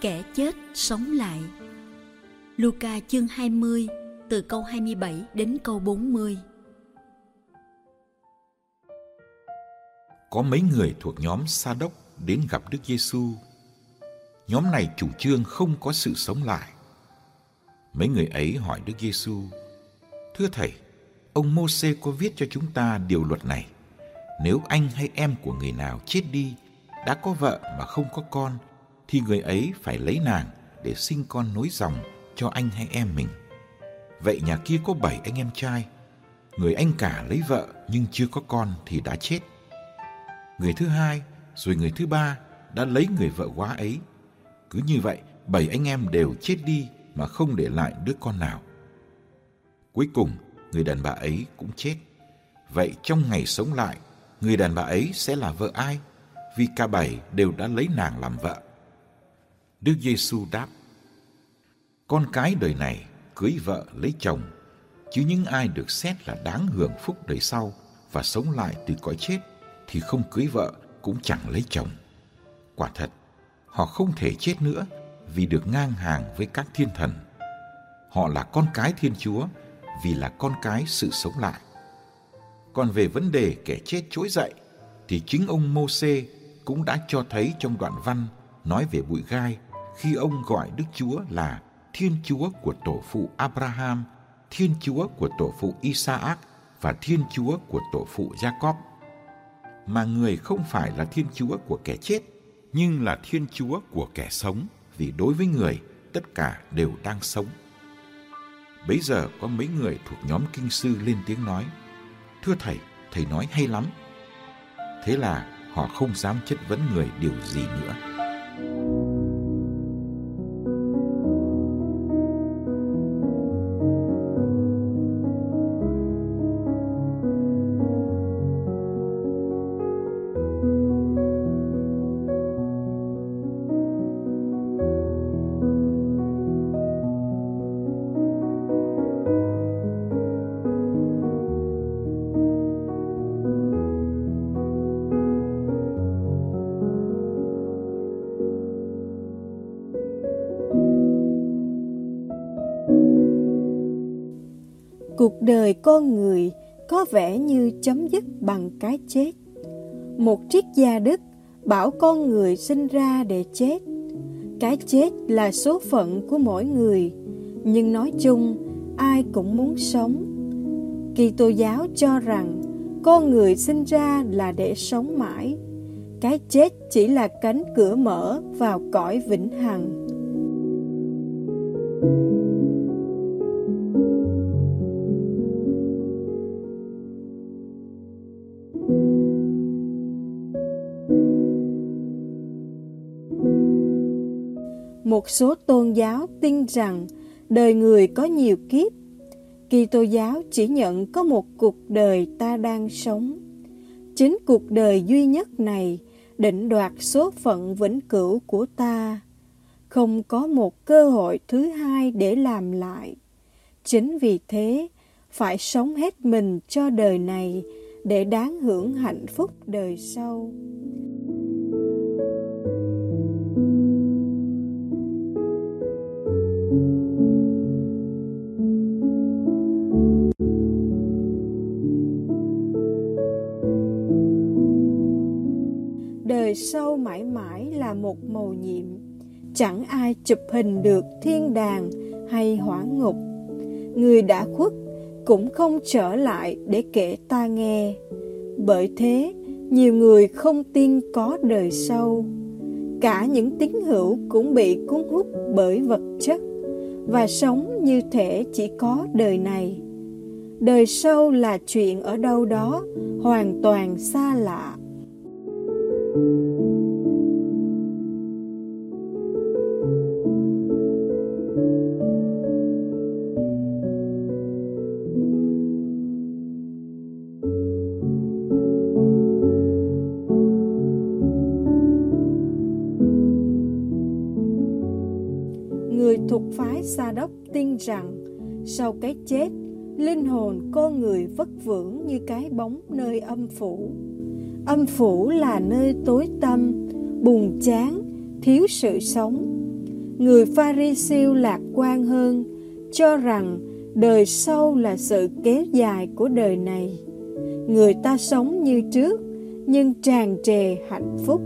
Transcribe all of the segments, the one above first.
kẻ chết sống lại. Luca chương 20 từ câu 27 đến câu 40. Có mấy người thuộc nhóm Sa đốc đến gặp Đức Giêsu. Nhóm này chủ trương không có sự sống lại. Mấy người ấy hỏi Đức Giêsu: "Thưa thầy, ông Môsê có viết cho chúng ta điều luật này: nếu anh hay em của người nào chết đi, đã có vợ mà không có con, thì người ấy phải lấy nàng để sinh con nối dòng cho anh hay em mình. Vậy nhà kia có bảy anh em trai, người anh cả lấy vợ nhưng chưa có con thì đã chết. Người thứ hai, rồi người thứ ba đã lấy người vợ quá ấy. Cứ như vậy, bảy anh em đều chết đi mà không để lại đứa con nào. Cuối cùng, người đàn bà ấy cũng chết. Vậy trong ngày sống lại, người đàn bà ấy sẽ là vợ ai? Vì cả bảy đều đã lấy nàng làm vợ. Đức Giêsu đáp: Con cái đời này cưới vợ lấy chồng, chứ những ai được xét là đáng hưởng phúc đời sau và sống lại từ cõi chết thì không cưới vợ cũng chẳng lấy chồng. Quả thật, họ không thể chết nữa vì được ngang hàng với các thiên thần. Họ là con cái Thiên Chúa vì là con cái sự sống lại. Còn về vấn đề kẻ chết trỗi dậy thì chính ông Môsê cũng đã cho thấy trong đoạn văn nói về bụi gai khi ông gọi Đức Chúa là Thiên Chúa của tổ phụ Abraham, Thiên Chúa của tổ phụ Isaac và Thiên Chúa của tổ phụ Jacob. Mà người không phải là Thiên Chúa của kẻ chết, nhưng là Thiên Chúa của kẻ sống, vì đối với người tất cả đều đang sống. Bấy giờ có mấy người thuộc nhóm kinh sư lên tiếng nói, Thưa Thầy, Thầy nói hay lắm. Thế là họ không dám chất vấn người điều gì nữa. Cuộc đời con người có vẻ như chấm dứt bằng cái chết. Một triết gia đức bảo con người sinh ra để chết. Cái chết là số phận của mỗi người, nhưng nói chung, ai cũng muốn sống. Kỳ tô giáo cho rằng con người sinh ra là để sống mãi. Cái chết chỉ là cánh cửa mở vào cõi vĩnh hằng. Một số tôn giáo tin rằng đời người có nhiều kiếp. Kitô giáo chỉ nhận có một cuộc đời ta đang sống. Chính cuộc đời duy nhất này định đoạt số phận vĩnh cửu của ta. Không có một cơ hội thứ hai để làm lại. Chính vì thế, phải sống hết mình cho đời này để đáng hưởng hạnh phúc đời sau. Chụp hình được thiên đàng hay hỏa ngục. Người đã khuất cũng không trở lại để kể ta nghe. Bởi thế, nhiều người không tin có đời sau. Cả những tín hữu cũng bị cuốn hút bởi vật chất và sống như thể chỉ có đời này. Đời sau là chuyện ở đâu đó hoàn toàn xa lạ. người Sa Đốc tin rằng sau cái chết, linh hồn con người vất vưởng như cái bóng nơi âm phủ. Âm phủ là nơi tối tăm, buồn chán, thiếu sự sống. người pha ri siêu lạc quan hơn, cho rằng đời sau là sự kéo dài của đời này. Người ta sống như trước, nhưng tràn trề hạnh phúc.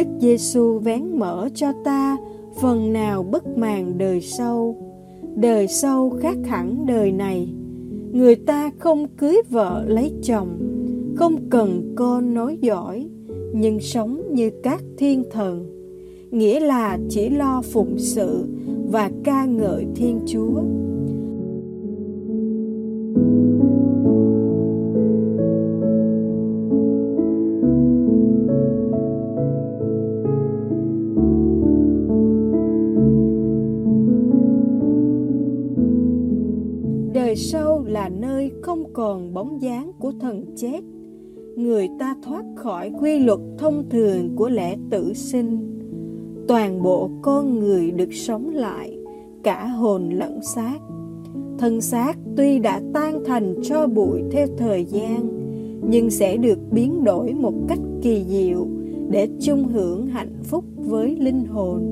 Đức Giêsu vén mở cho ta phần nào bất màng đời sau. Đời sau khác hẳn đời này. Người ta không cưới vợ lấy chồng, không cần con nói giỏi, nhưng sống như các thiên thần. Nghĩa là chỉ lo phụng sự và ca ngợi Thiên Chúa. Còn bóng dáng của thần chết. Người ta thoát khỏi quy luật thông thường của lẽ tử sinh. Toàn bộ con người được sống lại, cả hồn lẫn xác. Thân xác tuy đã tan thành cho bụi theo thời gian, nhưng sẽ được biến đổi một cách kỳ diệu để chung hưởng hạnh phúc với linh hồn.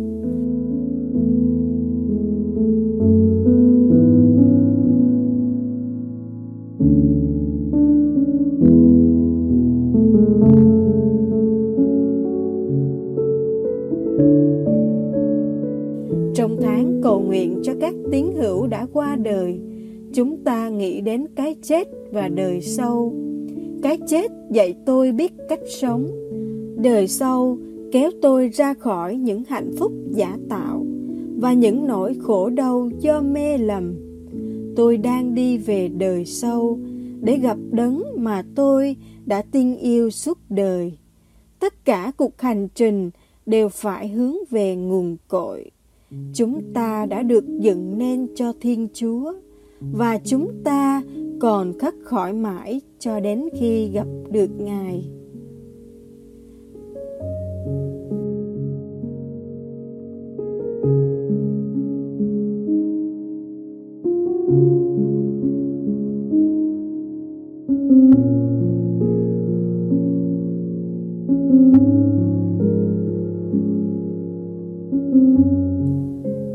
Chúng ta nghĩ đến cái chết và đời sau. Cái chết dạy tôi biết cách sống. Đời sau kéo tôi ra khỏi những hạnh phúc giả tạo và những nỗi khổ đau do mê lầm. Tôi đang đi về đời sau để gặp đấng mà tôi đã tin yêu suốt đời. Tất cả cuộc hành trình đều phải hướng về nguồn cội chúng ta đã được dựng nên cho thiên chúa và chúng ta còn khắc khỏi mãi cho đến khi gặp được ngài.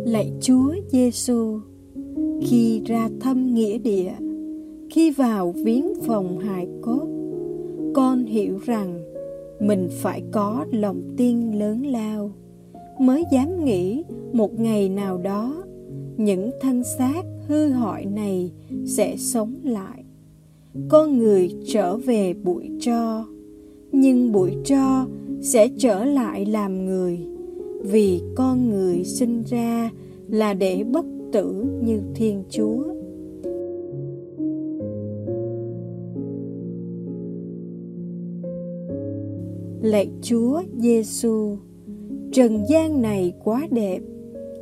Lạy Chúa Giêsu khi ra thăm nghĩa địa, khi vào viếng phòng hài cốt, con hiểu rằng mình phải có lòng tin lớn lao mới dám nghĩ một ngày nào đó những thân xác hư hại này sẽ sống lại. Con người trở về bụi tro nhưng bụi tro sẽ trở lại làm người vì con người sinh ra là để bất tử như Thiên Chúa. Lạy Chúa Giêsu, trần gian này quá đẹp,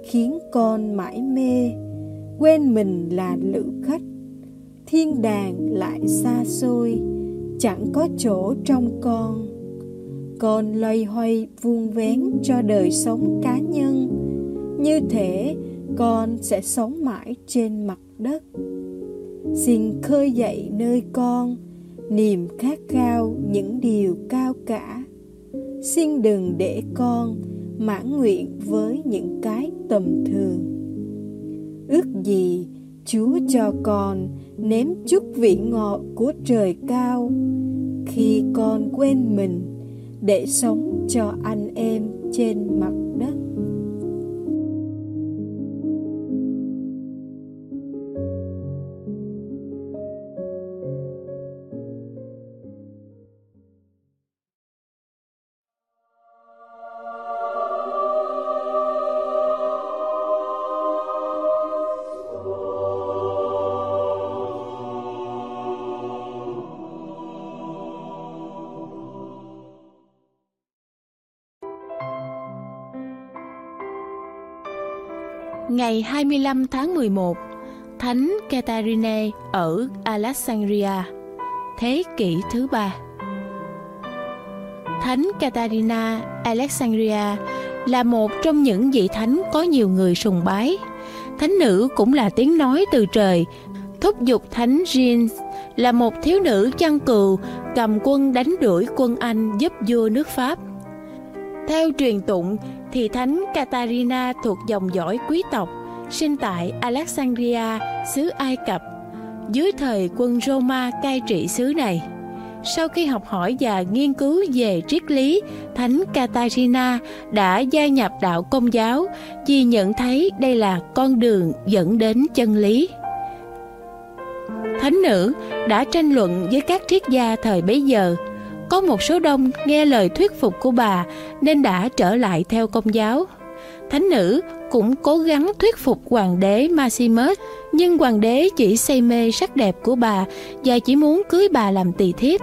khiến con mãi mê, quên mình là lữ khách. Thiên đàng lại xa xôi, chẳng có chỗ trong con. Con loay hoay vuông vén cho đời sống cá nhân, như thể con sẽ sống mãi trên mặt đất. Xin khơi dậy nơi con, niềm khát khao những điều cao cả. Xin đừng để con mãn nguyện với những cái tầm thường. Ước gì chúa cho con nếm chút vị ngọt của trời cao. Khi con quên mình để sống cho anh em trên mặt Ngày 25 tháng 11, Thánh Catarine ở Alexandria, thế kỷ thứ ba. Thánh Catarina Alexandria là một trong những vị thánh có nhiều người sùng bái. Thánh nữ cũng là tiếng nói từ trời, thúc giục thánh Jean là một thiếu nữ chăn cừu cầm quân đánh đuổi quân Anh giúp vua nước Pháp. Theo truyền tụng thì thánh Catarina thuộc dòng dõi quý tộc, sinh tại Alexandria, xứ Ai Cập, dưới thời quân Roma cai trị xứ này. Sau khi học hỏi và nghiên cứu về triết lý, Thánh Catarina đã gia nhập đạo Công giáo vì nhận thấy đây là con đường dẫn đến chân lý. Thánh nữ đã tranh luận với các triết gia thời bấy giờ. Có một số đông nghe lời thuyết phục của bà nên đã trở lại theo công giáo. Thánh nữ cũng cố gắng thuyết phục hoàng đế Maximus, nhưng hoàng đế chỉ say mê sắc đẹp của bà và chỉ muốn cưới bà làm tỳ thiếp.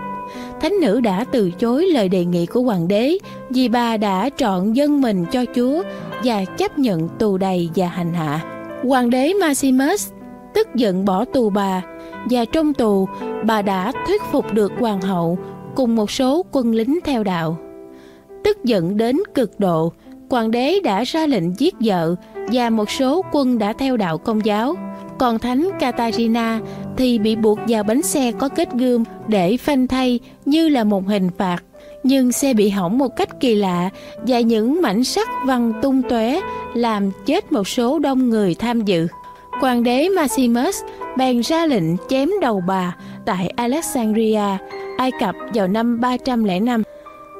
Thánh nữ đã từ chối lời đề nghị của hoàng đế vì bà đã trọn dân mình cho Chúa và chấp nhận tù đầy và hành hạ. Hoàng đế Maximus tức giận bỏ tù bà và trong tù bà đã thuyết phục được hoàng hậu cùng một số quân lính theo đạo. Tức giận đến cực độ, hoàng đế đã ra lệnh giết vợ và một số quân đã theo đạo công giáo. Còn thánh Katarina thì bị buộc vào bánh xe có kết gươm để phanh thay như là một hình phạt. Nhưng xe bị hỏng một cách kỳ lạ và những mảnh sắt văng tung tóe làm chết một số đông người tham dự. Hoàng đế Maximus bèn ra lệnh chém đầu bà tại Alexandria, Ai Cập vào năm 305.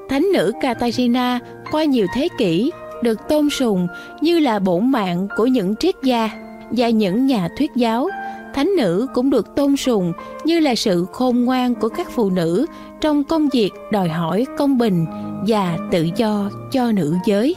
Thánh nữ Katarina qua nhiều thế kỷ được tôn sùng như là bổn mạng của những triết gia và những nhà thuyết giáo. Thánh nữ cũng được tôn sùng như là sự khôn ngoan của các phụ nữ trong công việc đòi hỏi công bình và tự do cho nữ giới.